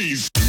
freeze.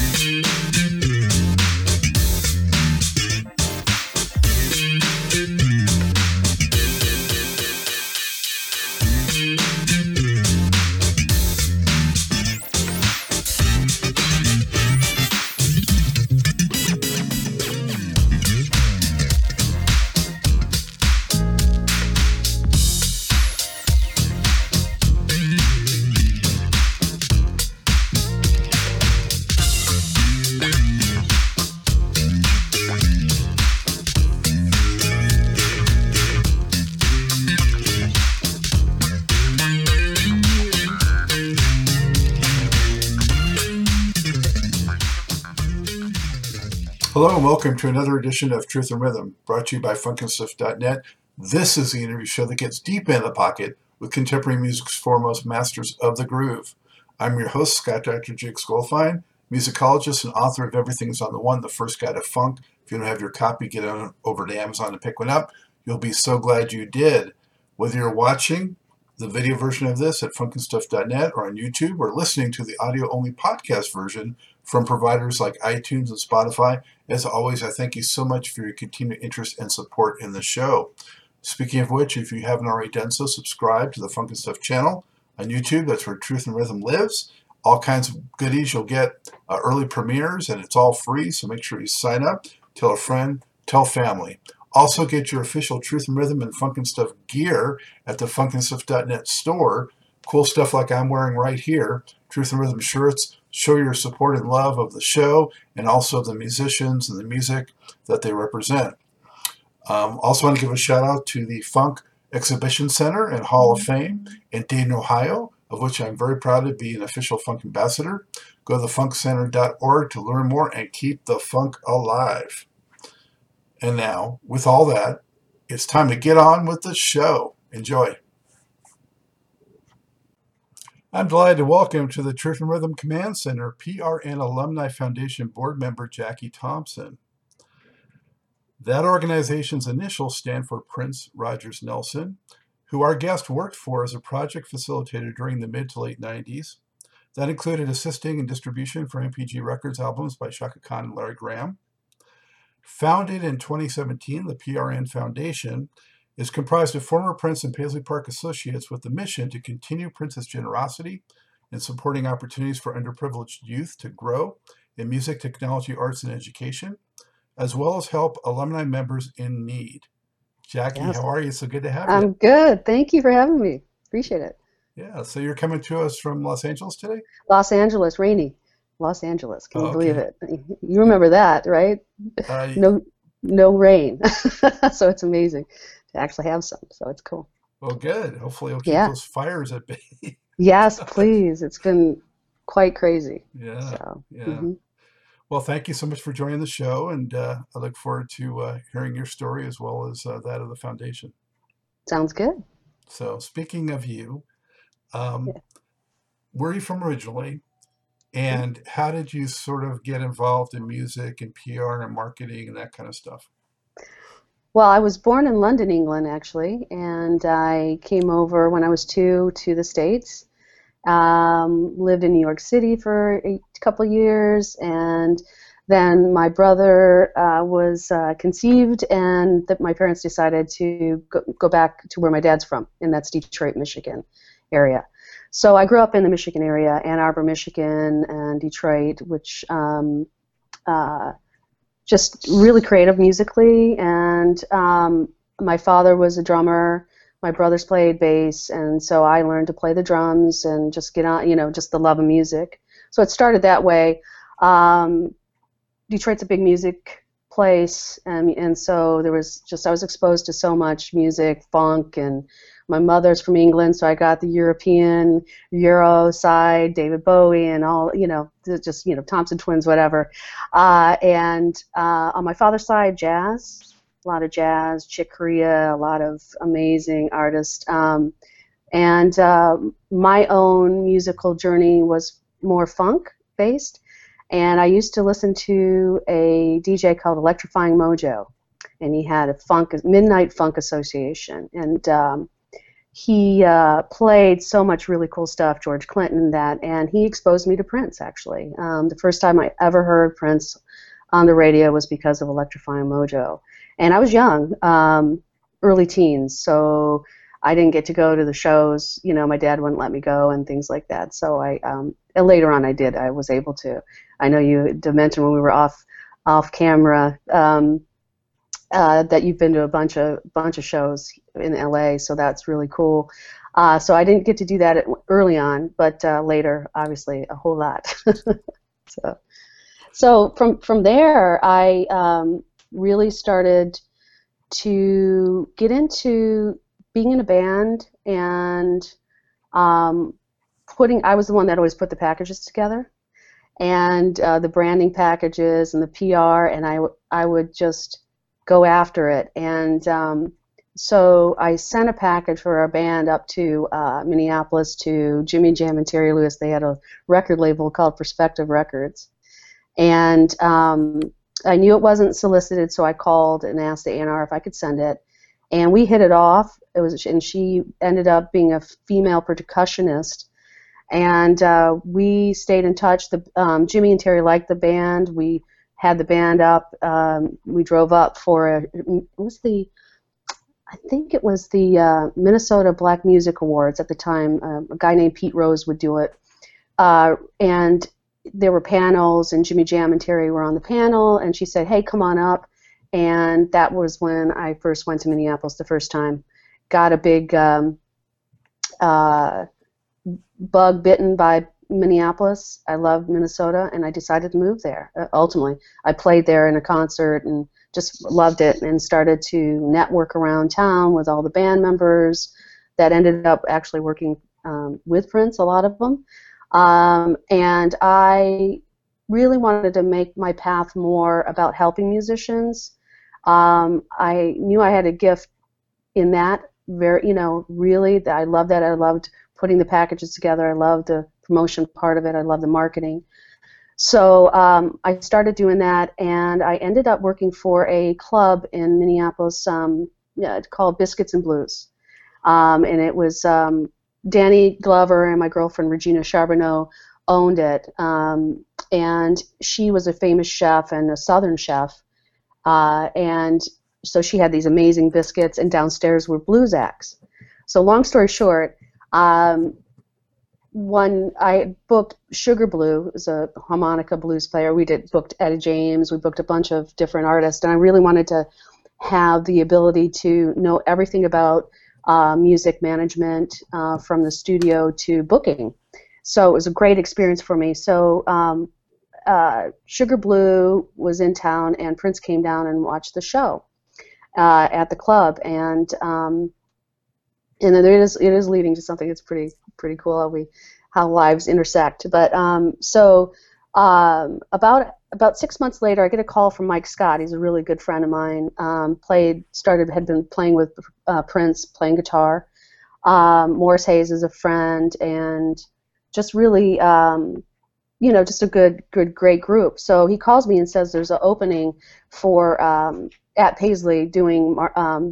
Welcome to another edition of Truth and Rhythm, brought to you by FunkandStuff.net. This is the interview show that gets deep in the pocket with contemporary music's foremost masters of the groove. I'm your host, Scott Dr. Jake Skolfine, musicologist and author of Everything's on the One, the first guide to funk. If you don't have your copy, get on over to Amazon and pick one up. You'll be so glad you did. Whether you're watching the video version of this at funkandstuff.net or on YouTube or listening to the audio only podcast version from providers like iTunes and Spotify. As always, I thank you so much for your continued interest and support in the show. Speaking of which, if you haven't already done so, subscribe to the Funk and Stuff channel on YouTube. That's where Truth and Rhythm lives. All kinds of goodies. You'll get uh, early premieres, and it's all free. So make sure you sign up. Tell a friend. Tell family. Also, get your official Truth and Rhythm and Funk and Stuff gear at the funkandstuff.net store. Cool stuff like I'm wearing right here. Truth and Rhythm shirts. Show your support and love of the show and also the musicians and the music that they represent. Um, also, want to give a shout out to the Funk Exhibition Center and Hall of Fame in Dayton, Ohio, of which I'm very proud to be an official funk ambassador. Go to thefunkcenter.org to learn more and keep the funk alive. And now, with all that, it's time to get on with the show. Enjoy. I'm delighted to welcome to the Truth and Rhythm Command Center PRN Alumni Foundation board member Jackie Thompson. That organization's initials stand for Prince Rogers Nelson, who our guest worked for as a project facilitator during the mid to late 90s. That included assisting in distribution for MPG Records albums by Chaka Khan and Larry Graham. Founded in 2017, the PRN Foundation is comprised of former Prince and Paisley Park associates with the mission to continue Prince's generosity in supporting opportunities for underprivileged youth to grow in music, technology, arts, and education, as well as help alumni members in need. Jackie, Yes. how are you? So good to have you. I'm good. Thank you for having me. Appreciate it. Yeah, so you're coming to us from Los Angeles today? Los Angeles, rainy. Los Angeles. Can you Oh, believe okay. it? You remember that, right? Uh, No, no rain. so it's amazing to actually have some. So it's cool. well, good. Hopefully, it'll keep Yeah. those fires at bay. Yes, please. It's been quite crazy. yeah, So yeah. mhm. Well, thank you so much for joining the show, and uh, I look forward to uh, hearing your story as well as uh, that of the foundation. sounds good. So, speaking of you, um, Yeah. where are you from originally? And how did you sort of get involved in music and PR and marketing and that kind of stuff? Well, I was born in London, England, actually, and I came over when I was two to the States. Um, lived in New York City for a couple years, and then my brother uh, was uh, conceived, and that my parents decided to go, go back to where my dad's from, and that's Detroit, Michigan area. So I grew up in the Michigan area, Ann Arbor, Michigan, and Detroit, which um, uh, just really creative musically. And um, my father was a drummer. My brothers played bass, and so I learned to play the drums and just get on, you know, just the love of music. So it started that way. Um, Detroit's a big music place, and and so there was just I was exposed to so much music, funk, and my mother's from England, so I got the European Euro side, David Bowie, and all you know, just you know, Thompson Twins, whatever. Uh, and uh, on my father's side, jazz, a lot of jazz, Chick Corea, a lot of amazing artists. Um, and uh, my own musical journey was more funk based. And I used to listen to a DJ called Electrifying Mojo, and he had a funk midnight funk association, and um, he uh, played so much really cool stuff, George Clinton, that, and he exposed me to Prince. Actually, um, the first time I ever heard Prince on the radio was because of Electrifying Mojo, and I was young, um, early teens, so I didn't get to go to the shows. You know, my dad wouldn't let me go and things like that. So I um, later on I did. I was able to. I know you mentioned when we were off off camera. Um, uh, that you've been to a bunch of bunch of shows in LA, so that's really cool. Uh, so I didn't get to do that at, early on, but uh, later, obviously, a whole lot. so, so from from there, I um, really started to get into being in a band and um, putting. I was the one that always put the packages together, and uh, the branding packages and the PR, and I I would just go after it. And um, so I sent a package for our band up to uh, Minneapolis to Jimmy Jam and Terry Lewis. They had a record label called Perspective Records. And um, I knew it wasn't solicited, so I called and asked the A&R if I could send it. And we hit it off. It was, and she ended up being a female percussionist. And uh, we stayed in touch. The um, Jimmy and Terry liked the band. We had the band up. Um, we drove up for a, it was the, I think it was the uh, Minnesota Black Music Awards at the time. Uh, a guy named Pete Rhodes would do it, uh, and there were panels, and Jimmy Jam and Terry were on the panel, and she said, "Hey, come on up," and that was when I first went to Minneapolis the first time. Got a big um, uh, bug bitten by Minneapolis. I love Minnesota, and I decided to move there. Uh, ultimately, I played there in a concert and just loved it, and started to network around town with all the band members that ended up actually working um, with Prince, a lot of them. Um, and I really wanted to make my path more about helping musicians. Um, I knew I had a gift in that. Very, you know, really, that I love that. I loved putting the packages together. I love the promotion part of it. I love the marketing. So um, I started doing that, and I ended up working for a club in Minneapolis um, called Biscuits and Blues. Um, and it was um, Danny Glover and my girlfriend Regina Charboneau owned it. Um, and she was a famous chef and a southern chef. Uh, and so she had these amazing biscuits, and downstairs were blues acts. So, long story short, um, one I booked Sugar Blue as a harmonica blues player. We did booked Eddie James. We booked a bunch of different artists, and I really wanted to have the ability to know everything about uh, music management uh, from the studio to booking. So it was a great experience for me. So um, uh, Sugar Blue was in town, and Prince came down and watched the show uh, at the club, and um, and it is it is leading to something that's pretty pretty cool how we how lives intersect. But um, so um, about about six months later, I get a call from Mike Scott. He's a really good friend of mine. Um, played started had been playing with uh, Prince, playing guitar. Um, Morris Hayes is a friend, and just really um, you know just a good good great group. So he calls me and says there's an opening for um, at Paisley doing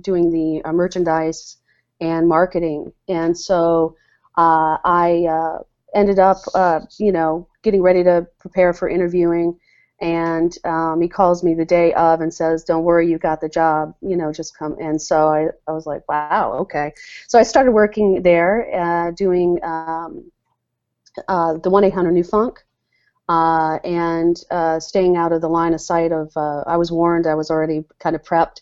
doing the uh, merchandise and marketing. And so uh, I uh, ended up, uh, you know, getting ready to prepare for interviewing. And um, he calls me the day of and says, "Don't worry, you got the job. You know, just come." And so I, I was like, "Wow, okay." So I started working there, uh, doing um, uh, the one eight hundred New Funk, uh, and uh, staying out of the line of sight of. Uh, I was warned. I was already kind of prepped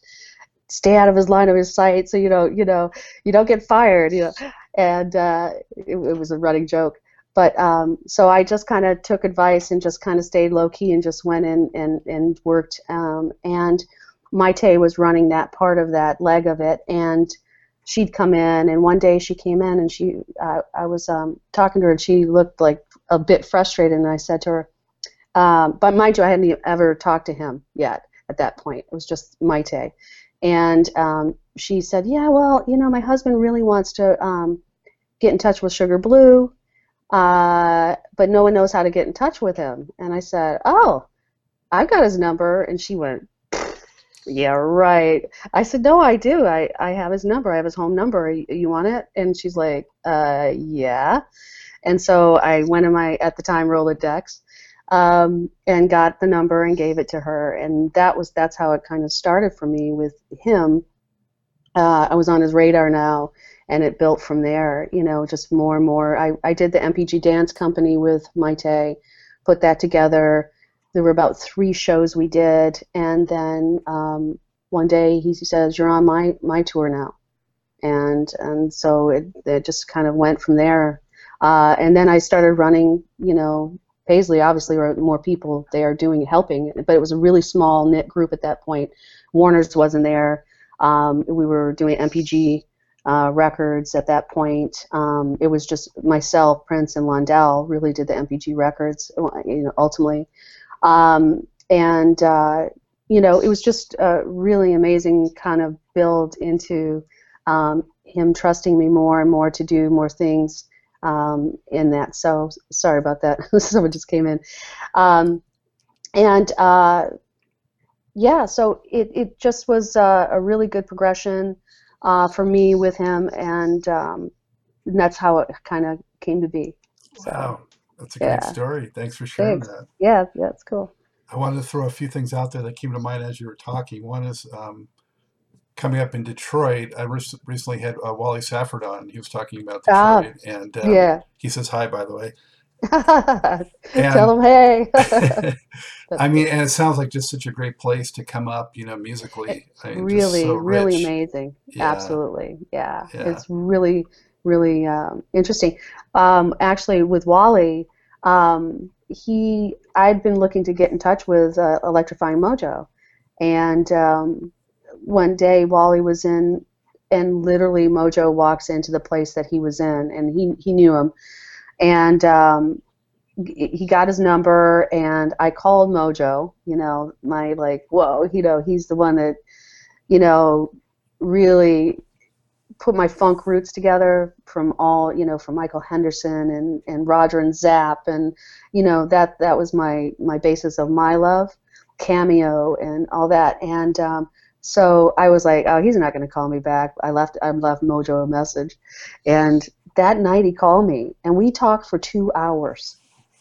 stay out of his line of his sight so you know you know you don't get fired you know. And uh, it, it, was a running joke. But um, so I just kind of took advice and just kind of stayed low key and just went in and and worked um, and Mayte was running that part of that leg of it. And she'd come in and one day she came in and she uh, I was um, talking to her and she looked like a bit frustrated. And I said to her um, but mind you I hadn't ever talked to him yet at that point. It was just Mayte and um, she said, "Yeah, well, you know, my husband really wants to um, get in touch with Sugar Blue, uh, but no one knows how to get in touch with him." And I said, "Oh, I've got his number." And she went, yeah, right. I said, no, I do. I, I have his number. I have his home number. You, you want it? And she's like, uh, yeah. And so I went in my, at the time, Rolodex um, and got the number and gave it to her. And that was, that's how it kind of started for me with him. Uh, I was on his radar now and it built from there, you know, just more and more. I, I did the MPG Dance Company with Mayte, put that together there were about three shows we did, and then um, one day he says, "You're on my my tour now," and and so it it just kind of went from there. Uh, and then I started running, you know, Paisley obviously were more people they are doing helping, but it was a really small knit group at that point. Warner's wasn't there. Um, we were doing MPG uh, records at that point. Um, it was just myself, Prince, and Londell really did the MPG records. You know, ultimately, um, and uh, you know, it was just a really amazing kind of build into um, him trusting me more and more to do more things um, in that. So sorry about that. Someone just came in, um, and uh, yeah, so it it just was uh, a really good progression uh, for me with him, and, um, and that's how it kind of came to be. So. Wow. That's a great story. Thanks for sharing Thanks. that. Yeah, that's cool. I wanted to throw a few things out there that came to mind as you were talking. One is um, coming up in Detroit. I re- recently had uh, Wally Safford on. He was talking about Ah, Detroit, and um, yeah. he says hi, by the way. Tell him hey. I mean, and it sounds like just such a great place to come up, you know, musically. I mean, Really, so really amazing. Yeah, Absolutely. Yeah. yeah. It's really, really um, interesting. Um, actually, with Wally, um, he, I'd been looking to get in touch with uh, Electrifying Mojo. And um, one day, Wally was in, and literally Mojo walks into the place that he was in, and he, he knew him. And um, he got his number, and I called Mojo, you know, my like, whoa, you know, he's the one that you know, really put my funk roots together from all, you know, from Michael Henderson and, and Roger and Zapp and, you know, that that was my my basis of my love, cameo and all that. And um, so I was like, oh, he's not going to call me back. I left I left Mojo a message, and that night he called me and we talked for two hours.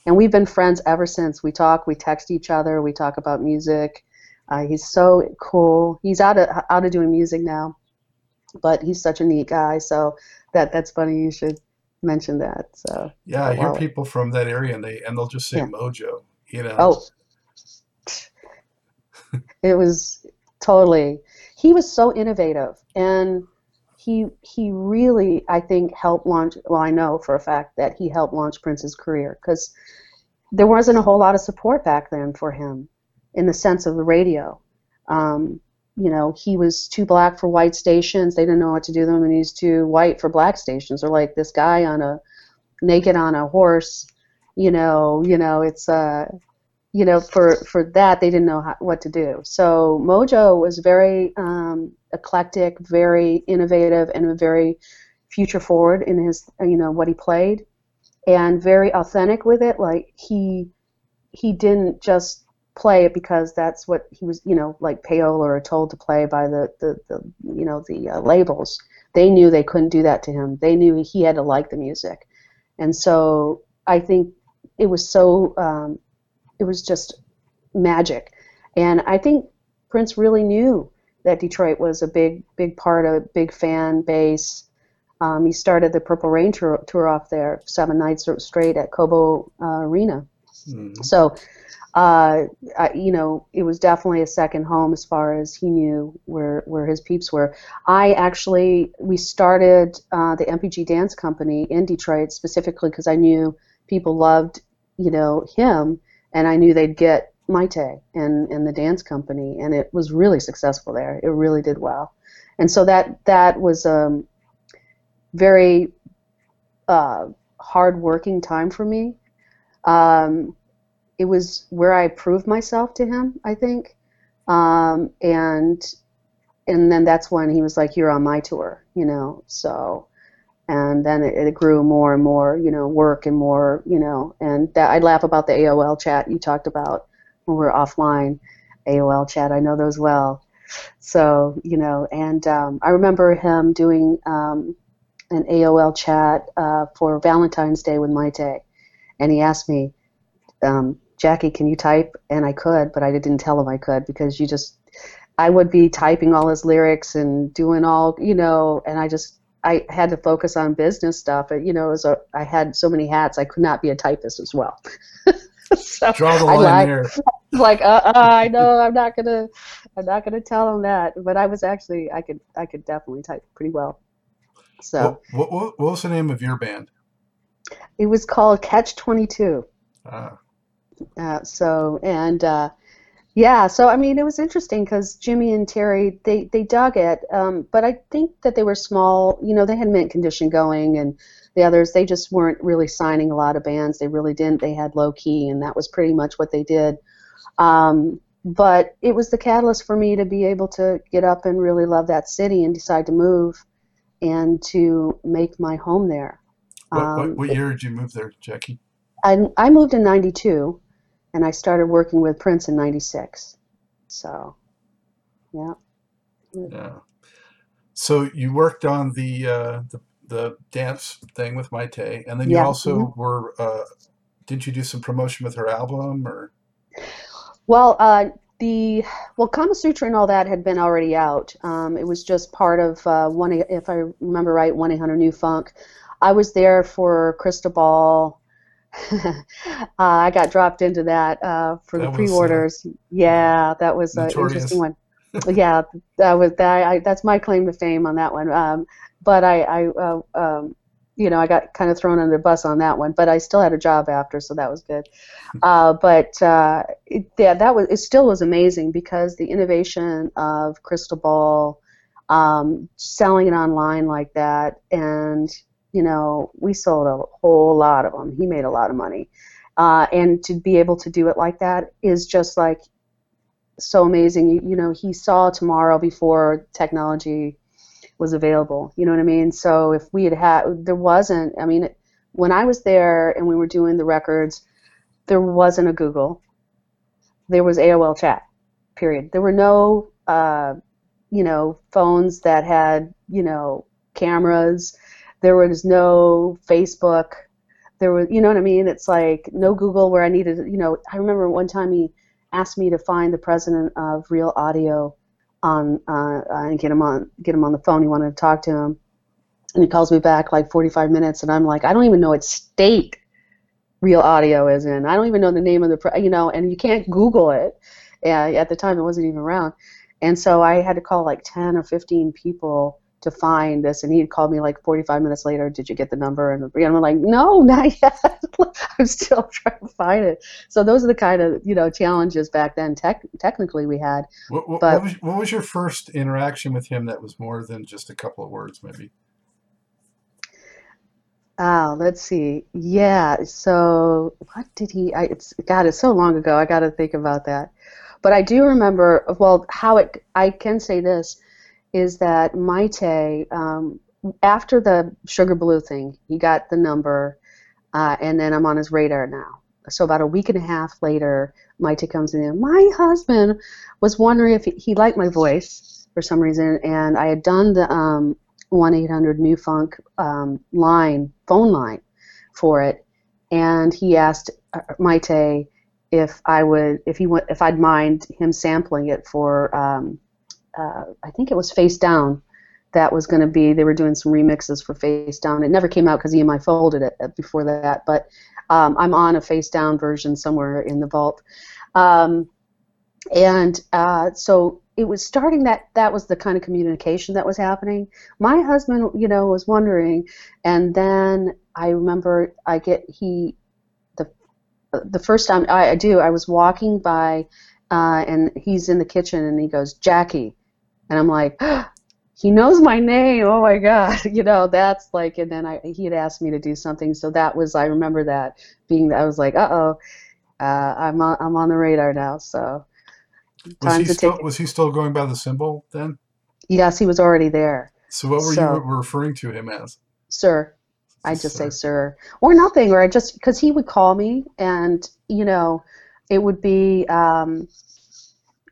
And we've been friends ever since. We talk, we text each other, we talk about music. Uh, he's so cool. He's out of out of doing music now, but he's such a neat guy. So that that's funny. You should mention that. So Yeah, I hear people from that area and they and they'll just say yeah. Mojo, you know. Oh, it was totally. He was so innovative, and he he really I think helped launch. Well, I know for a fact that he helped launch Prince's career because there wasn't a whole lot of support back then for him in the sense of the radio. Um, you know, he was too black for white stations. They didn't know what to do with him, and he's too white for black stations. Or like this guy on a naked on a horse. You know, you know, it's uh, you know, for for that they didn't know how, what to do. So Mojo was very um, eclectic, very innovative, and very future forward in his, you know, what he played, and very authentic with it. Like he he didn't just play it because that's what he was, you know, like payola or told to play by the, the, the you know, the uh, labels. They knew they couldn't do that to him. They knew he had to like the music. And so I think it was so, um, it was just magic. And I think Prince really knew that Detroit was a big, big part of a big fan base. Um, he started the Purple Rain tour, tour off there, seven nights straight at Cobo uh, Arena. Mhm. So, uh, I, you know, it was definitely a second home as far as he knew where where his peeps were. I actually we started uh, the MPG Dance Company in Detroit specifically because I knew people loved, you know, him, and I knew they'd get Mayte and and the dance company, and it was really successful there. It really did well, and so that that was a very uh, hard working time for me. Um, it was where I proved myself to him, I think. Um, and and then that's when he was like, "You're on my tour," you know. So, and then it, it grew more and more, you know, work and more, you know. And that I laugh about the AOL chat you talked about when we were offline. AOL chat, I know those well. So you know, and um, I remember him doing um, an AOL chat uh, for Valentine's Day with Mayte, and he asked me, um, Jackie, can you type? And I could, but I didn't tell him I could because you just, I would be typing all his lyrics and doing all, you know, and I just, I had to focus on business stuff. You know, as a, I had so many hats, I could not be a typist as well. so Draw the line I, there. Like, uh, uh, I know I'm not gonna, I'm not gonna tell him that. But I was actually, I could, I could definitely type pretty well. So. What, what, what was the name of your band? It was called Catch Twenty Two. Ah. Uh, so and uh, yeah, so I mean it was interesting because Jimmy and Terry they they dug it, um, but I think that they were small. You know, they had mint condition going, and the others they just weren't really signing a lot of bands. They really didn't. They had low key, and that was pretty much what they did. Um, but it was the catalyst for me to be able to get up and really love that city and decide to move and to make my home there. What, what, um, what year did you move there, Jackie? I, I moved in 92 and I started working with Prince in '96. So, yeah. Yeah. So you worked on the uh, the, the dance thing with Mayte, and then you yeah. also mm-hmm. were. Uh, did you do some promotion with her album or? Well, uh, the well, Kama Sutra and all that had been already out. Um, it was just part of uh, one, if I remember right, one eight hundred New Funk. I was there for Crystal Ball uh, I got dropped into that uh, for that the pre-orders. Was, uh, yeah, that was an interesting one. yeah, that was that. I, that's my claim to fame on that one. Um, but I, I uh, um, you know, I got kind of thrown under the bus on that one. But I still had a job after, so that was good. Uh, but uh, it, yeah, that was it. Still was amazing because the innovation of Crystal Ball, um, selling it online like that, and you know, we sold a whole lot of them. He made a lot of money. Uh, and to be able to do it like that is just like so amazing. You, you know, he saw tomorrow before technology was available. You know what I mean? So if we had had, there wasn't, I mean, when I was there and we were doing the records, there wasn't a Google. There was AOL chat, period. There were no, uh, you know, phones that had, you know, cameras there was no Facebook. There was, you know what I mean? It's like no Google where I needed, you know. I remember one time he asked me to find the president of Real Audio on uh, and get him on get him on the phone. He wanted to talk to him, and he calls me back like 45 minutes, and I'm like, I don't even know what state Real Audio is in. I don't even know the name of the, pre- you know, and you can't Google it. Yeah, at the time it wasn't even around, and so I had to call like 10 or 15 people to find this and he had called me like 45 minutes later did you get the number and i'm like no not yet i'm still trying to find it so those are the kind of you know challenges back then tech, technically we had what, what, but, what was, what was your first interaction with him that was more than just a couple of words maybe Oh, let's see. Yeah. So what did he? I, it's God. It's so long ago. I got to think about that. But I do remember. Well, how it. I can say this is that Mayte, um, after the Sugar Blue thing, he got the number, uh, and then I'm on his radar now. So about a week and a half later, Mayte comes in. My husband was wondering if he, liked my voice for some reason, and I had done the um, 1-800 New Funk um, line, phone line, for it, and he asked uh, Mayte if I would, if he went, if I'd mind him sampling it for um, uh, I think it was Face Down that was going to be they were doing some remixes for Face Down. It never came out because EMI folded it uh, before that, but um, I'm on a Face Down version somewhere in the vault. Um, and uh, so it was starting that that was the kind of communication that was happening. My husband, you know, was wondering, and then I remember I get he the the first time I, I do I was walking by uh, and he's in the kitchen and he goes Jackie and I'm like, he knows my name. Oh my God, you know that's like. And then I he had asked me to do something, so that was I remember that being. I was like, uh oh, uh, I'm on I'm on the radar now. So was he still. Was he still going by the symbol then? Yes, he was already there. So what were so, you referring to him as? Sir. I just sir. say sir or nothing, or I just because he would call me and you know it would be. Um,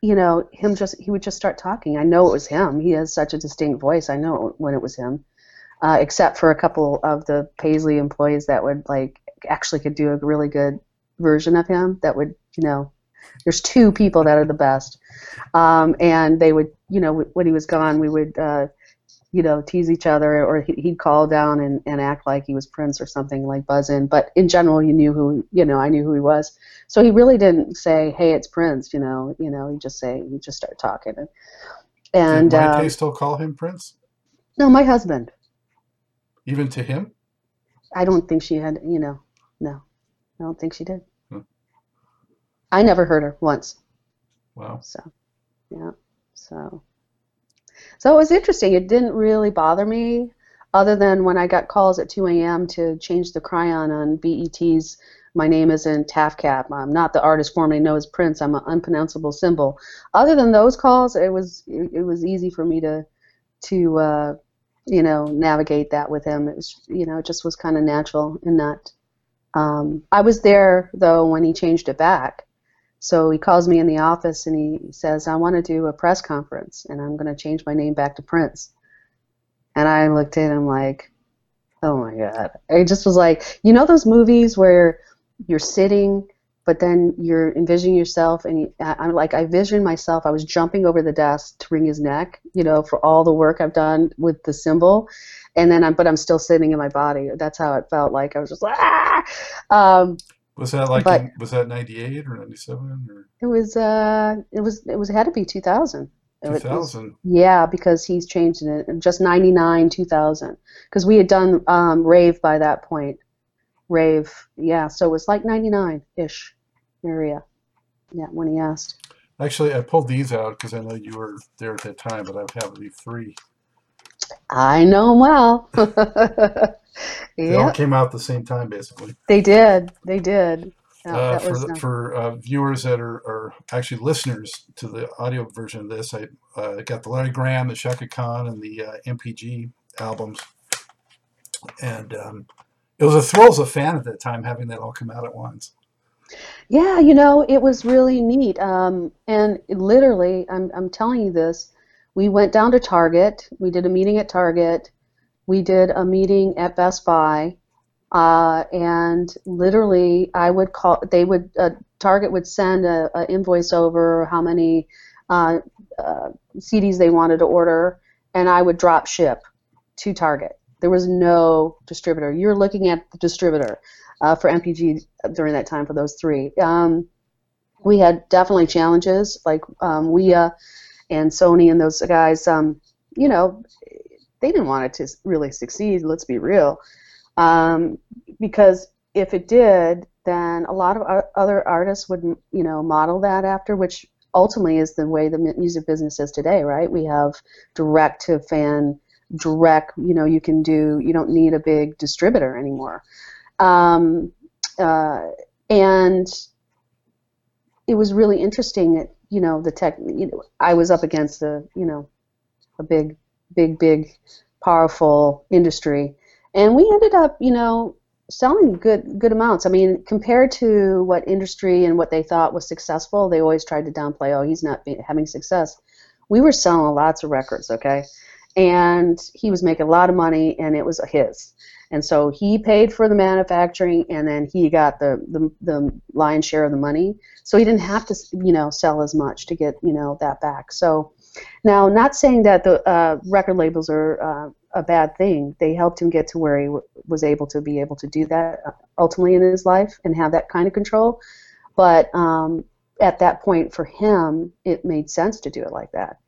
you know, him just he would just start talking. I know it was him. He has such a distinct voice. I know when it was him. Uh, except for a couple of the Paisley employees that would like actually could do a really good version of him. That would you know, there's two people that are the best, um, and they would you know when he was gone we would. Uh, you know, tease each other, or he'd call down and, and act like he was Prince or something, like buzz in. But in general, you knew who, you know, I knew who he was. So he really didn't say, "Hey, it's Prince," you know. You know, he just say, he just start talking. And, and Did um, Mayte still call him Prince? no, my husband. Even to him? I don't think she had, you know, no, I don't think she did. Hmm. I never heard her once. Wow. So, yeah. So, so it was interesting. It didn't really bother me, other than when I got calls at 2 a.m. to change the chyron on BET's. My name isn't TAFKAP. I'm not the artist formerly known as Prince. I'm an unpronounceable symbol. Other than those calls, it was it, it was easy for me to to uh, you know navigate that with him. It was you know it just was kind of natural and not. Um, I was there though when he changed it back. So he calls me in the office and he says, I want to do a press conference and I'm going to change my name back to Prince. And I looked at him like, oh my God. I just was like, you know, those movies where you're sitting, but then you're envisioning yourself and I- I'm like, I visioned myself, I was jumping over the desk to wring his neck, you know, for all the work I've done with the symbol. And then I'm, but I'm still sitting in my body. That's how it felt like. I was just like, ah! Um, Was that like But- in, was that ninety eight or ninety seven or It was uh it was it was it had to be 2000. It two thousand? yeah, because he's changed it just 99 2000 because we had done um rave by that point. Rave. Yeah, so it was like 99ish area. Yeah, when he asked. Actually, I pulled these out because I know you were there at that time, but I have these three. I know him well. They all came out at the same time, basically. they did. They did. Uh, for the, uh, for uh, viewers that are, are actually listeners to the audio version of this, I uh, got the Larry Graham, the Chaka Khan, and the uh, MPG albums, and um, it was a thrill as a fan at that time having that all come out at once. Yeah, you know, it was really neat. Um, and literally, I'm, I'm telling you this, we went down to Target. We did a meeting at Target. We did a meeting at Best Buy. Uh, and literally, I would call, they would, uh, Target would send a, invoice over how many uh, uh, CDs they wanted to order, and I would drop ship to Target. There was no distributor. You're looking at the distributor uh, for MPG during that time for those three. Um, we had definitely challenges like um, WIA and Sony and those guys. Um, you know, they didn't want it to really succeed. Let's be real, um, because if it did, then a lot of other artists would, you know, model that after, which ultimately is the way the music business is today, right? We have direct to fan, direct. You know, you can do. You don't need a big distributor anymore um, uh, and it was really interesting. That, you know, the tech. You know, I was up against a you know a big, big, big, powerful industry, and we ended up you know selling good good amounts. I mean, compared to what industry and what they thought was successful, they always tried to downplay. Oh, he's not be, having success. We were selling lots of records, okay, and he was making a lot of money, and it was his. And so he paid for the manufacturing, and then he got the, the, the lion's share of the money. So he didn't have to, you know, sell as much to get, you know, that back. So now, not saying that the uh, record labels are uh, a bad thing. They helped him get to where he w- was able to be able to do that uh, ultimately in his life and have that kind of control. But um, at that point, for him, it made sense to do it like that.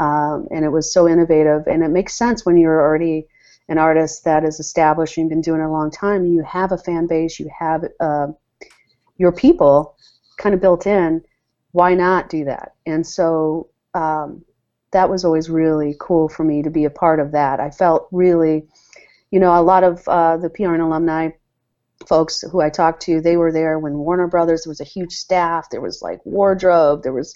Um, and it was so innovative, and it makes sense when you're already an artist that is established and you've been doing it a long time, you have a fan base, you have uh, your people kind of built in. Why not do that? And so um, that was always really cool for me to be a part of that. I felt really, you know, a lot of uh, the PRN alumni folks who I talked to, they were there when Warner Brothers there was a huge staff. There was like wardrobe. There was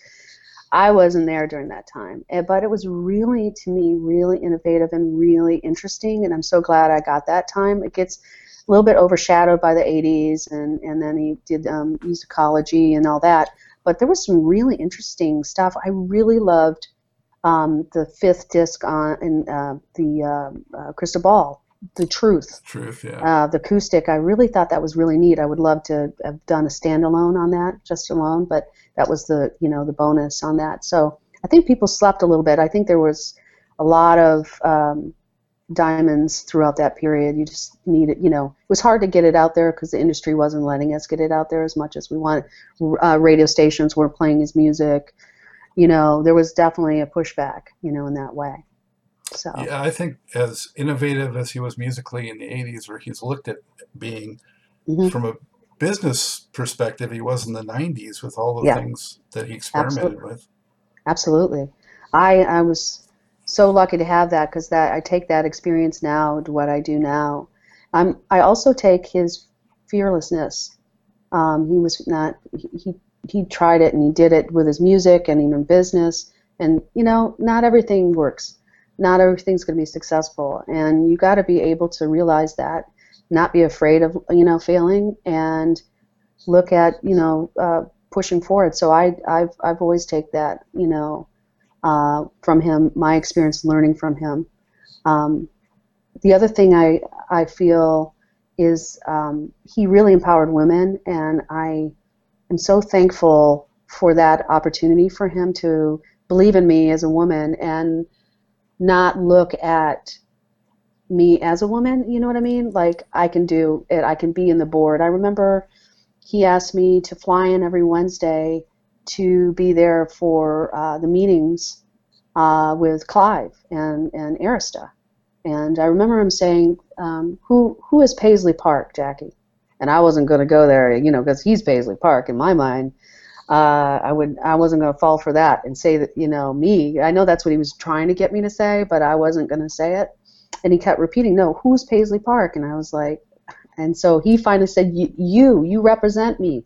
I wasn't there during that time, Eh, but it was really, to me, really innovative and really interesting, and I'm so glad I got that time. It gets a little bit overshadowed by the 80s, and, and then he did um, musicology and all that, but there was some really interesting stuff. I really loved um, the fifth disc on in uh, the uh, uh, Crystal Ball, The Truth. Truth, yeah. Uh, the acoustic. I really thought that was really neat. I would love to have done a standalone on that, just alone, but that was the you know the bonus on that. So I think people slept a little bit. I think there was a lot of um, diamonds throughout that period. You just needed, you know, it was hard to get it out there because the industry wasn't letting us get it out there as much as we wanted. Uh, radio stations weren't playing his music. You know, there was definitely a pushback, you know, in that way. So yeah, I think as innovative as he was musically in the '80s, where he's looked at being mhm. from a business perspective, he was in the '90s with all the yeah, things that he experimented absolutely, with. absolutely. I I was so lucky to have that because that I take that experience now to what I do now. I'm I also take his fearlessness. Um, he was not he, he he tried it and he did it with his music and even business. And you know, not everything works. Not everything's going to be successful, and you got to be able to realize that, not be afraid of you know failing, and look at you know uh, pushing forward. So I I've I've always take that you know uh, from him, my experience learning from him. Um, the other thing I I feel is um, he really empowered women, and I am so thankful for that opportunity for him to believe in me as a woman and not look at me as a woman. You know what I mean? Like I can do it. I can be in the board. I remember he asked me to fly in every Wednesday to be there for uh, the meetings uh, with Clive and and Arista. And I remember him saying, um, "Who who is Paisley Park, Jackie?" And I wasn't going to go there, you know, because he's Paisley Park in my mind. Uh, I would I wasn't going to fall for that and say that you know me. I know that's what he was trying to get me to say, but I wasn't going to say it. And he kept repeating, "No, who's Paisley Park?" And I was like, and so he finally said, "You, you represent me.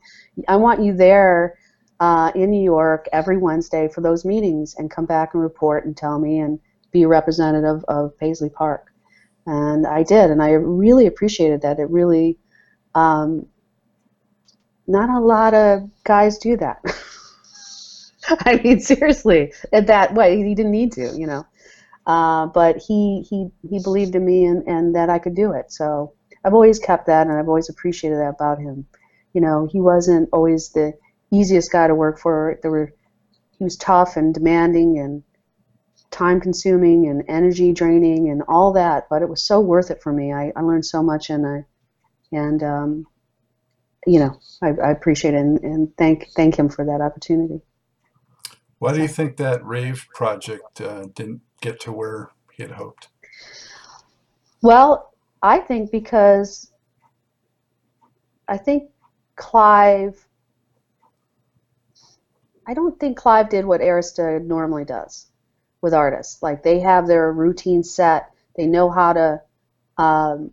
I want you there uh, in New York every Wednesday for those meetings, and come back and report and tell me and be a representative of Paisley Park." And I did, and I really appreciated that. It really um, not a lot of guys do that. I mean, seriously, in that way, he didn't need to, you know. Uh, but he he he believed in me and, and that I could do it. So I've always kept that, and I've always appreciated that about him. You know, he wasn't always the easiest guy to work for. There were he was tough and demanding and time consuming and energy draining and all that, but it was so worth it for me. I, I learned so much and I and um, you know I, I appreciate it and, and thank thank him for that opportunity. Why do you think that rave project uh, didn't get to where he had hoped? well, I think because I think Clive. I don't think Clive did what Arista normally does with artists. Like they have their routine set. They know how to. Um,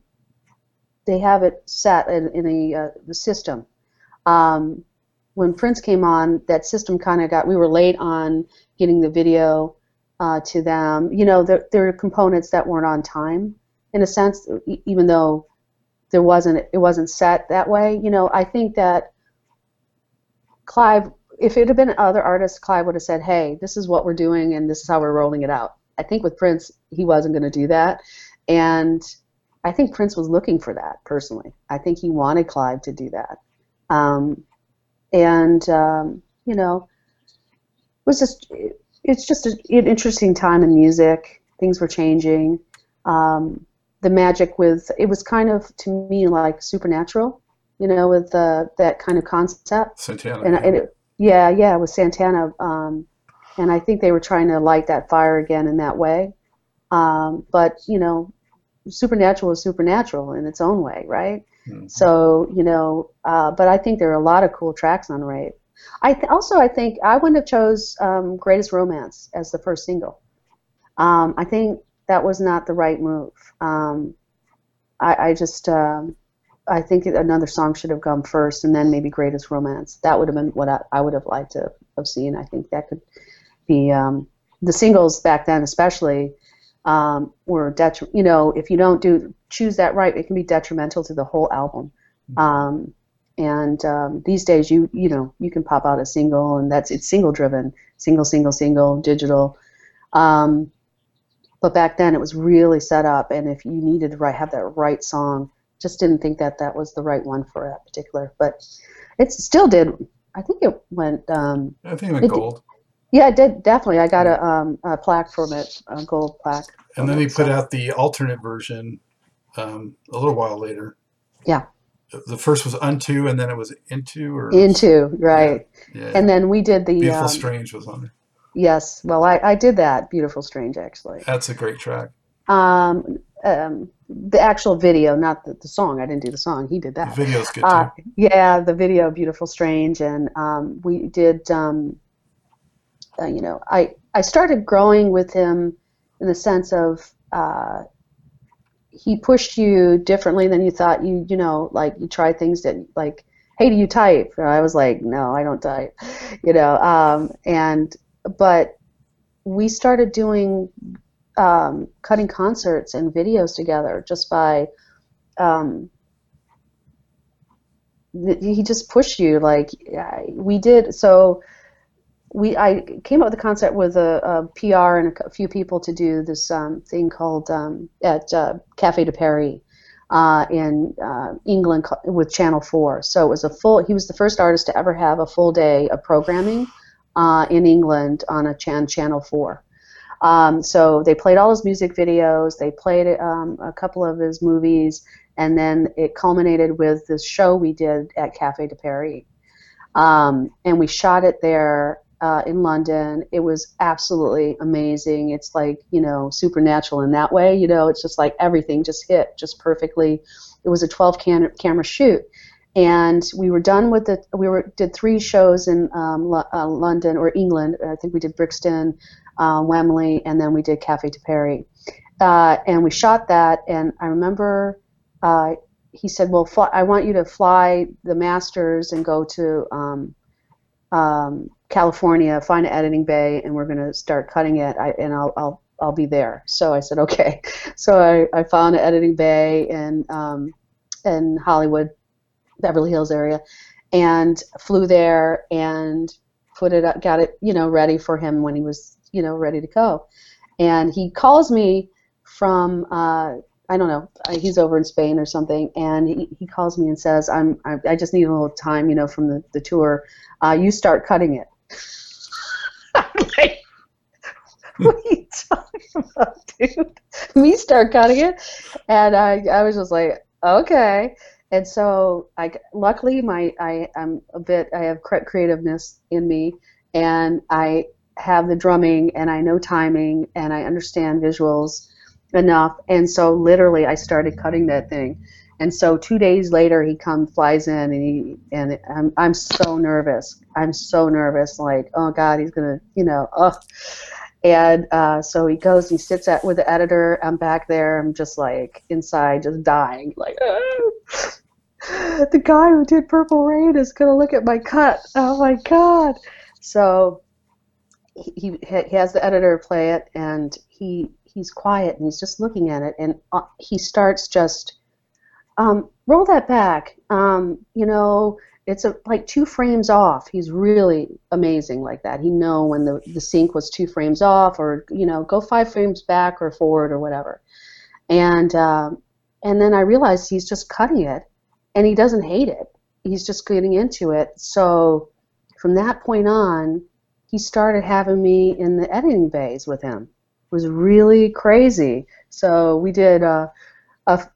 they have it set in, in uh, the system. Um, when Prince came on, that system kind of got. We were late on getting the video uh, to them. You know, there there are components that weren't on time, in a sense, even though there wasn't it wasn't set that way. You know, I think that Clive, if it had been other artists, Clive would have said, "Hey, this is what we're doing, and this is how we're rolling it out." I think with Prince, he wasn't going to do that, and I think Prince was looking for that personally. I think he wanted Clive to do that, um, and um, you know, it was just it's just a, an interesting time in music. Things were changing. Um, the magic with it was kind of to me like supernatural, you know, with uh, that kind of concept Santana, and, yeah. and it, yeah, yeah, with Santana, um, and I think they were trying to light that fire again in that way. Um, but you know, supernatural is supernatural in its own way, right? Mhm. So you know, uh, but I think there are a lot of cool tracks on Rave. I th- also I think I wouldn't have chose um, Greatest Romance as the first single. Um, I think that was not the right move. Um, I, I just um, I think another song should have come first, and then maybe Greatest Romance. That would have been what I, I would have liked to have seen. I think that could be um, the singles back then, especially um, were detri- You know, if you don't do choose that right, it can be detrimental to the whole album. Um, and um, these days you you know you can pop out a single and that's it's single driven single single single digital um, but back then it was really set up and if you needed to write, have that right song just didn't think that that was the right one for that particular but it still did i think it went um, I think it went It- gold. Yeah I did definitely i got a, um, a plaque from it a gold plaque And then it, he put out the alternate version um, a little while later. Yeah. The first was Unto, and then it was Into, or into right yeah. and then we did the Beautiful um, Strange was on there. yes well I, I did that beautiful strange actually That's a great track. um, um, the actual video, not the, the song. I didn't do the song. He did The that. video's good too. Uh, yeah, the video, "Beautiful Strange," and um, we did. Um, uh, you know, I I started growing with him in the sense of uh, he pushed you differently than you thought. You you know, like you try things that like, hey, do you type? And I was like, no, I don't type. You know, um, and but we started doing um, cutting concerts and videos together just by um, he just pushed you like we did so we I came up with the concept with a, a PR and a few people to do this um, thing called um, at uh, Cafe de Paris uh, in uh, England with Channel 4 so it was a full he was the first artist to ever have a full day of programming uh, in England on a chan- Channel 4 um, so they played all his music videos. They played um, a couple of his movies, and then it culminated with this show we did at Cafe de Paris. Um, and we shot it there uh, in London. It was absolutely amazing. It's like you know supernatural in that way. You know, it's just like everything just hit just perfectly. It was a 12 can- camera shoot. And we were done with it. We were did three shows in um, Lo- uh, London or England. I think we did Brixton, uh, Wembley, and then we did Cafe de Paris. Uh, and we shot that, and I remember uh, he said, "Well, I want you to fly the Masters and go to um, um, California, find an editing bay, and we're going to start cutting it. I, and I'll, I'll, I'll be there." So I said, "Okay." So I, I found an editing bay in um, in Hollywood, Beverly Hills area, and flew there and put it up, got it, you know, ready for him when he was, you know, ready to go. And he calls me from, uh, I don't know, uh, he's over in Spain or something, and he, he calls me and says, I'm, I, I just need a little time, you know, from the, the tour. Uh, you start cutting it. Like, what are you talking about, dude? Me start cutting it? And I, I was just like, okay. And so I luckily my I am a bit I have creativeness in me and I have the drumming and I know timing and I understand visuals enough and so literally I started cutting that thing. And so 2 days later he comes flies in and he and I'm I'm so nervous. I'm so nervous like oh god he's to, you know, oh and uh, so he goes, he sits at with the editor. I'm back there. I'm just like inside, just dying. Like, "Oh, the guy who did Purple Rain is gonna look at my cut. Oh my god! So he he he has the editor play it, and he he's quiet and he's just looking at it, and uh, he starts just um, roll that back. Um, you know, it's a, like two frames off. He's really amazing like that. He know when the the sync was two frames off, or you know, go five frames back or forward or whatever. And um, and then I realized he's just cutting it, and he doesn't hate it. He's just getting into it. So from that point on, he started having me in the editing bays with him. It was really crazy. So we did uh, a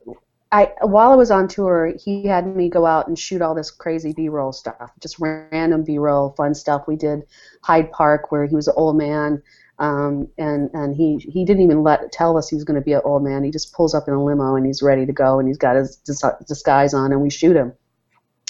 I while I was on tour, he had me go out and shoot all this crazy B-roll stuff, just random B-roll, fun stuff. We did Hyde Park, where he was an old man, um, and and he he didn't even let tell us he was going to be an old man. He just pulls up in a limo and he's ready to go, and he's got his dis- disguise on, and we shoot him.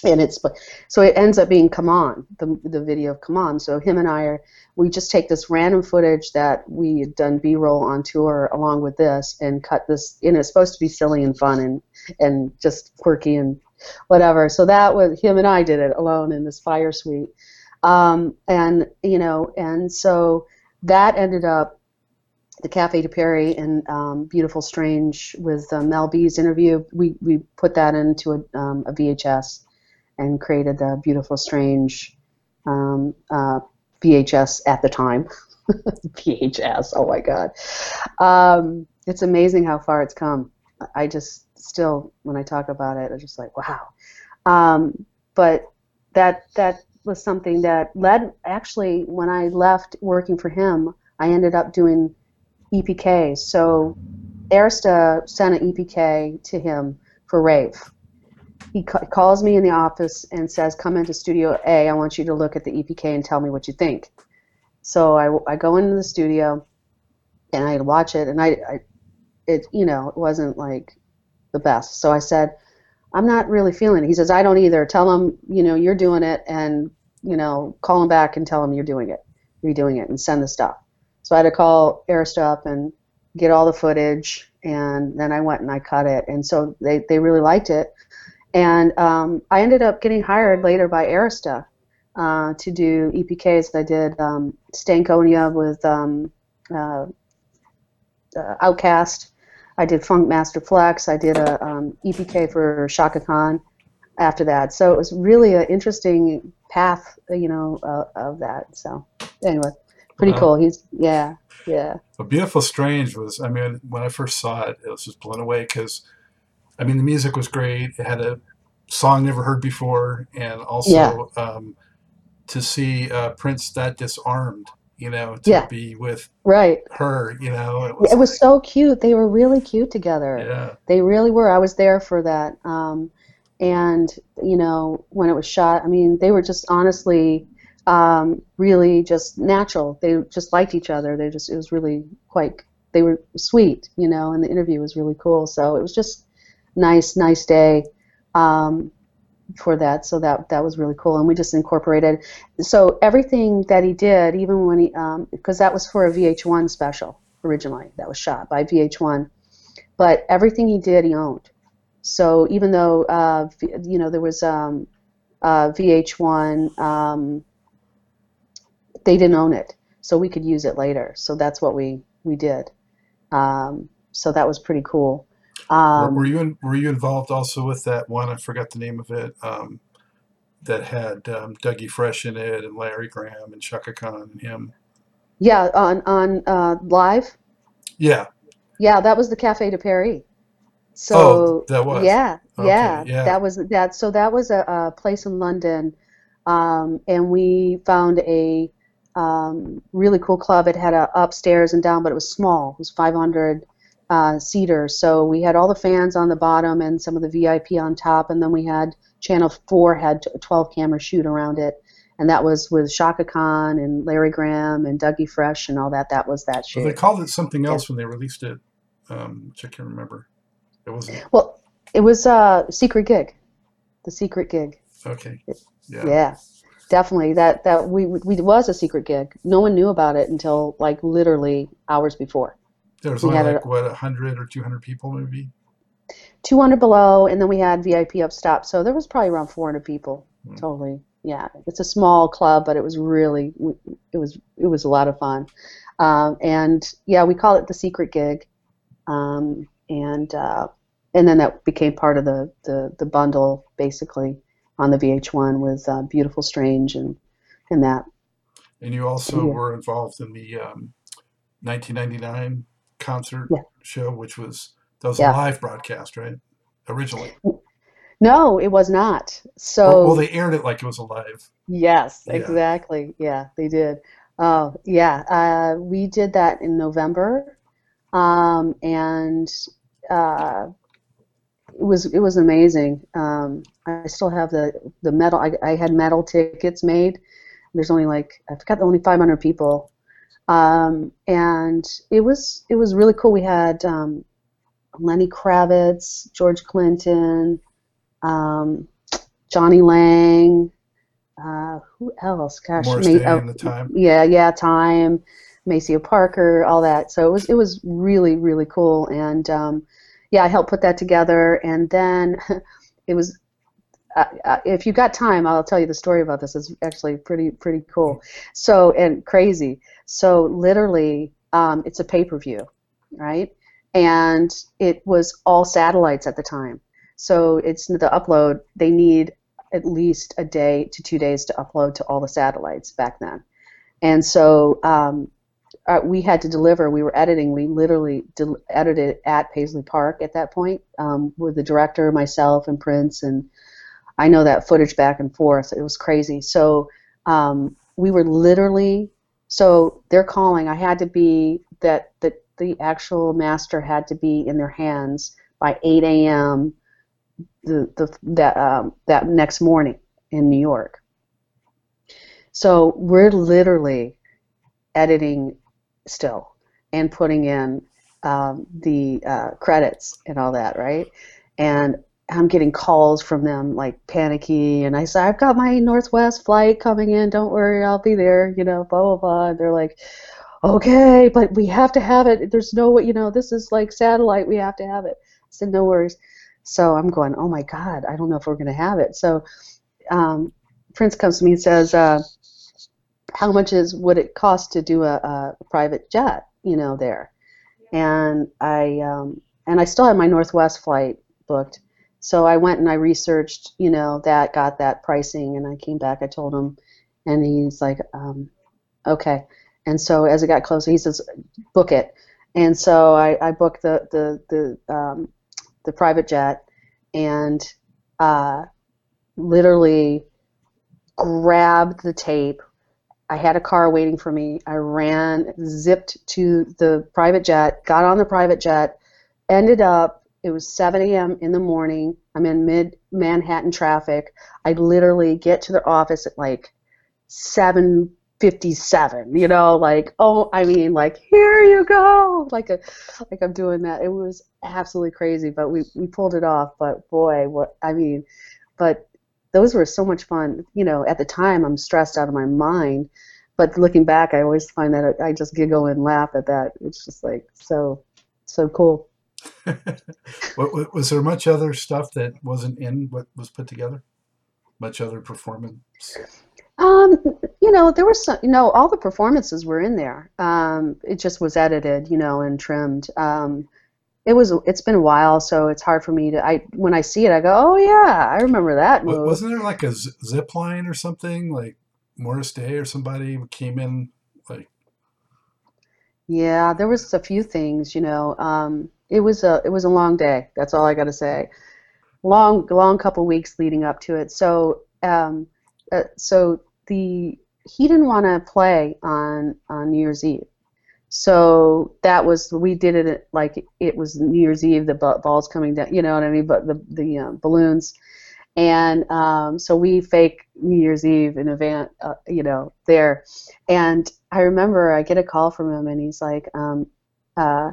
And it's so it ends up being Come On, the the video of Come On. So him and I are we just take this random footage that we had done B-roll on tour along with this and cut this. And it's supposed to be silly and fun and and just quirky and whatever. So that was him and I did it alone in this fire suite, um, and you know, and so that ended up the Cafe de Paris and um, Beautiful Strange with uh, Mel B's interview. We we put that into a, um, a VHS, and created the Beautiful Strange um, uh, VHS at the time. VHS, oh my God. Um, it's amazing how far it's come. I just still, when I talk about it, I'm just like, wow. Um, but that that was something that led actually when I left working for him, I ended up doing EPK. So Arista sent an EPK to him for Rave. He ca- calls me in the office and says, "Come into Studio A. I want you to look at the EPK and tell me what you think." So I, I go into the studio and I watch it, and I, I it you know it wasn't like the best. So I said, I'm not really feeling it. He says, I don't either. Tell him, you know, you're doing it and, you know, call him back and tell him you're doing it, you're doing it, and send the stuff. So I had to call up and get all the footage, and then I went and I cut it. And so they, they really liked it. And um, I ended up getting hired later by Arista uh, to do EPKs. I did um, Stankonia with um, uh, uh, OutKast. I did Funkmaster Flex. I did a um, EPK for Chaka Khan after that. So it was really an interesting path, you know, uh, of that. So anyway, pretty Wow. cool. He's yeah, yeah, But Beautiful Strange was, I mean, when I first saw it, it was just blown away because, I mean, the music was great. It had a song never heard before, and also Yeah. um, to see uh, Prince that disarmed, you know, to Yeah. be with right. her, you know, it was, It was so cute. They were really cute together. yeah, They really were. I was there for that. Um, and you know, when it was shot, I mean, they were just honestly, um, really just natural. They just liked each other. They just, it was really quite. They were sweet, you know, and the interview was really cool. So it was just nice, nice day. Um, for that, so that that was really cool, and we just incorporated. So everything that he did, even when he, because that was for a VH1 special originally, that was shot by VH1, but everything he did, he owned. So even though uh, you know there was um, uh, VH1, um, they didn't own it, so we could use it later. So that's what we we did. Um, so that was pretty cool. Were, Um, were you in, were you involved also with that one? I forgot the name of it. Um, that had um, Dougie Fresh in it, and Larry Graham, and Chaka Khan, and him. yeah, on on uh, live. Yeah. Yeah, that was the Cafe de Paris. Oh, So that was. yeah, Okay, yeah, yeah. that was that. So that was a, a place in London, um, and we found a um, really cool club. It had a upstairs and down, but it was small. It was 500 uh, seater. So we had all the fans on the bottom and some of the VIP on top, and then we had Channel 4 had a 12 camera shoot around it, and that was with Chaka Khan and Larry Graham and Dougie Fresh and all that. That was that Well, they called it something else when they released it, um, which I can't remember. It wasn't Well, it was a secret gig, the secret gig. okay. Yeah. Yeah, definitely. That that we we was a secret gig. No one knew about it until like literally hours before. There was only like a what a hundred or two hundred people maybe. 200 below, and then we had VIP up top. So there was probably around 400 people. Hmm. Totally. Yeah, it's a small club, but it was really it was it was a lot of fun. Um, and yeah, we call it the secret gig. Um, and uh, and then that became part of the the the bundle basically on the VH1 with uh, Beautiful Strange and and that. And you also Yeah. were involved in the um, 1999 concert Yeah. show, which was that was a live broadcast, right? Originally. No, it was not. Well, well, they aired it like it was alive. yes, Yeah. exactly. Yeah, they did. Oh, yeah. Uh, we did that in November, um, and uh, it was it was amazing. Um, I still have the the metal. I, I had metal tickets made. There's only like I forgot only 500 people, um, and it was it was really cool. We had um, Lenny Kravitz, George Clinton, um, Jonny Lang. Uh, who else? Gosh, Morris Ma- Day the time. yeah, yeah, time, Maceo Parker, all that. So it was it was really really cool, and um, yeah, I helped put that together, and then it was. Uh, uh, if you got time, I'll tell you the story about this. It's actually pretty pretty cool. So and crazy. So literally, um, it's a pay per view, right? And it was all satellites at the time. So it's the upload. They need at least a day to two days to upload to all the satellites back then. And so um, uh, we had to deliver. We were editing. We literally edited at Paisley Park at that point um, with the director, myself, and Prince. And I know that footage back and forth. It was crazy. So um, we were literally. So they're calling. I had to be that that the actual master had to be in their hands by 8 a.m. The, the that um, that next morning in New York. So we're literally editing still and putting in um, the uh, credits and all that, right? And I'm getting calls from them like panicky, and I say, I've got my Northwest flight coming in. Don't worry, I'll be there. You know, blah blah blah. And they're like, okay, but we have to have it. There's no, way, you know, this is like satellite. We have to have it. I said, no worries. So I'm going, oh my God, I don't know if we're going to have it. So um, Prince comes to me and says, uh, how much is would it cost to do a, a private jet, you know, there? And I um, and I still had my Northwest flight booked, so I went and I researched, you know, that got that pricing, and I came back. I told him, and he's like, um, okay. And so as it got closer, he says, book it. And so I, I booked the the the um, the private jet, and uh, literally grabbed the tape I had a car waiting for me. I ran, zipped to the private jet, got on the private jet, ended up, it was 7 a.m. in the morning. I'm in mid Manhattan traffic. I literally get to the office at like 7:57. You know, like oh, I mean, like here you go, like a, like I'm doing that. It was absolutely crazy, but we we pulled it off. But boy, what I mean, but those were so much fun. You know, at the time I'm stressed out of my mind, but looking back, I always find that I just giggle and laugh at that. It's just like so, so cool. was there much other stuff that wasn't in what was put together? Much other performance? Um, you know, there was some. You know, all the performances were in there. Um, it just was edited, you know, and trimmed. Um, it was it's been a while, so it's hard for me to. I when I see it, I go, oh yeah, I remember that move. Wasn't there like a zip line or something like Morris Day or somebody came in like? Yeah, there was a few things. You know, um, it was a it was a long day. That's all I got to say. Long long couple weeks leading up to it. So um, uh, so the he didn't want to play on on New Year's Eve. So that was we did it like it was New Year's Eve. The balls coming down, you know what I mean? But the the uh, balloons, and um, so we fake New Year's Eve in advance, uh, you know, there. And I remember I get a call from him, and he's like, um, uh,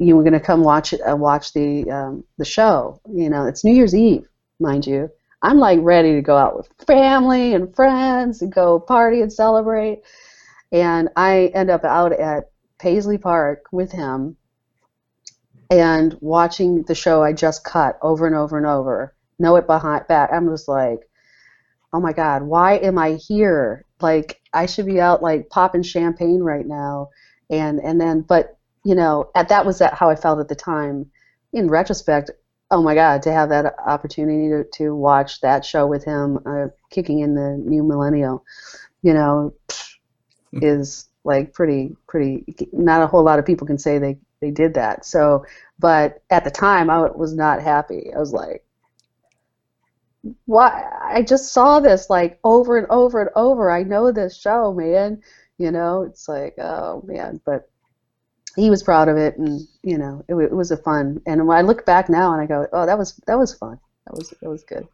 "You were going to come watch it, uh, watch the um, the show. You know, it's New Year's Eve, mind you." I'm like ready to go out with family and friends and go party and celebrate and I end up out at Paisley Park with him and watching the show I just cut over and over and over, know it behind back. I'm just like, oh my God, why am I here? Like I should be out like popping champagne right now, and and then but you know at that was that how I felt at the time. In retrospect, oh my God, to have that opportunity to, to watch that show with him, uh, kicking in the new millennial, you know. Is like pretty pretty not a whole lot of people can say they they did that. So but at the time i was not happy. I was like why? I just saw this like over and over and over. I know this show man. You know it's like oh man but he was proud of it and you know it, it was a fun and when i look back now and i go oh that was that was fun. That was that was good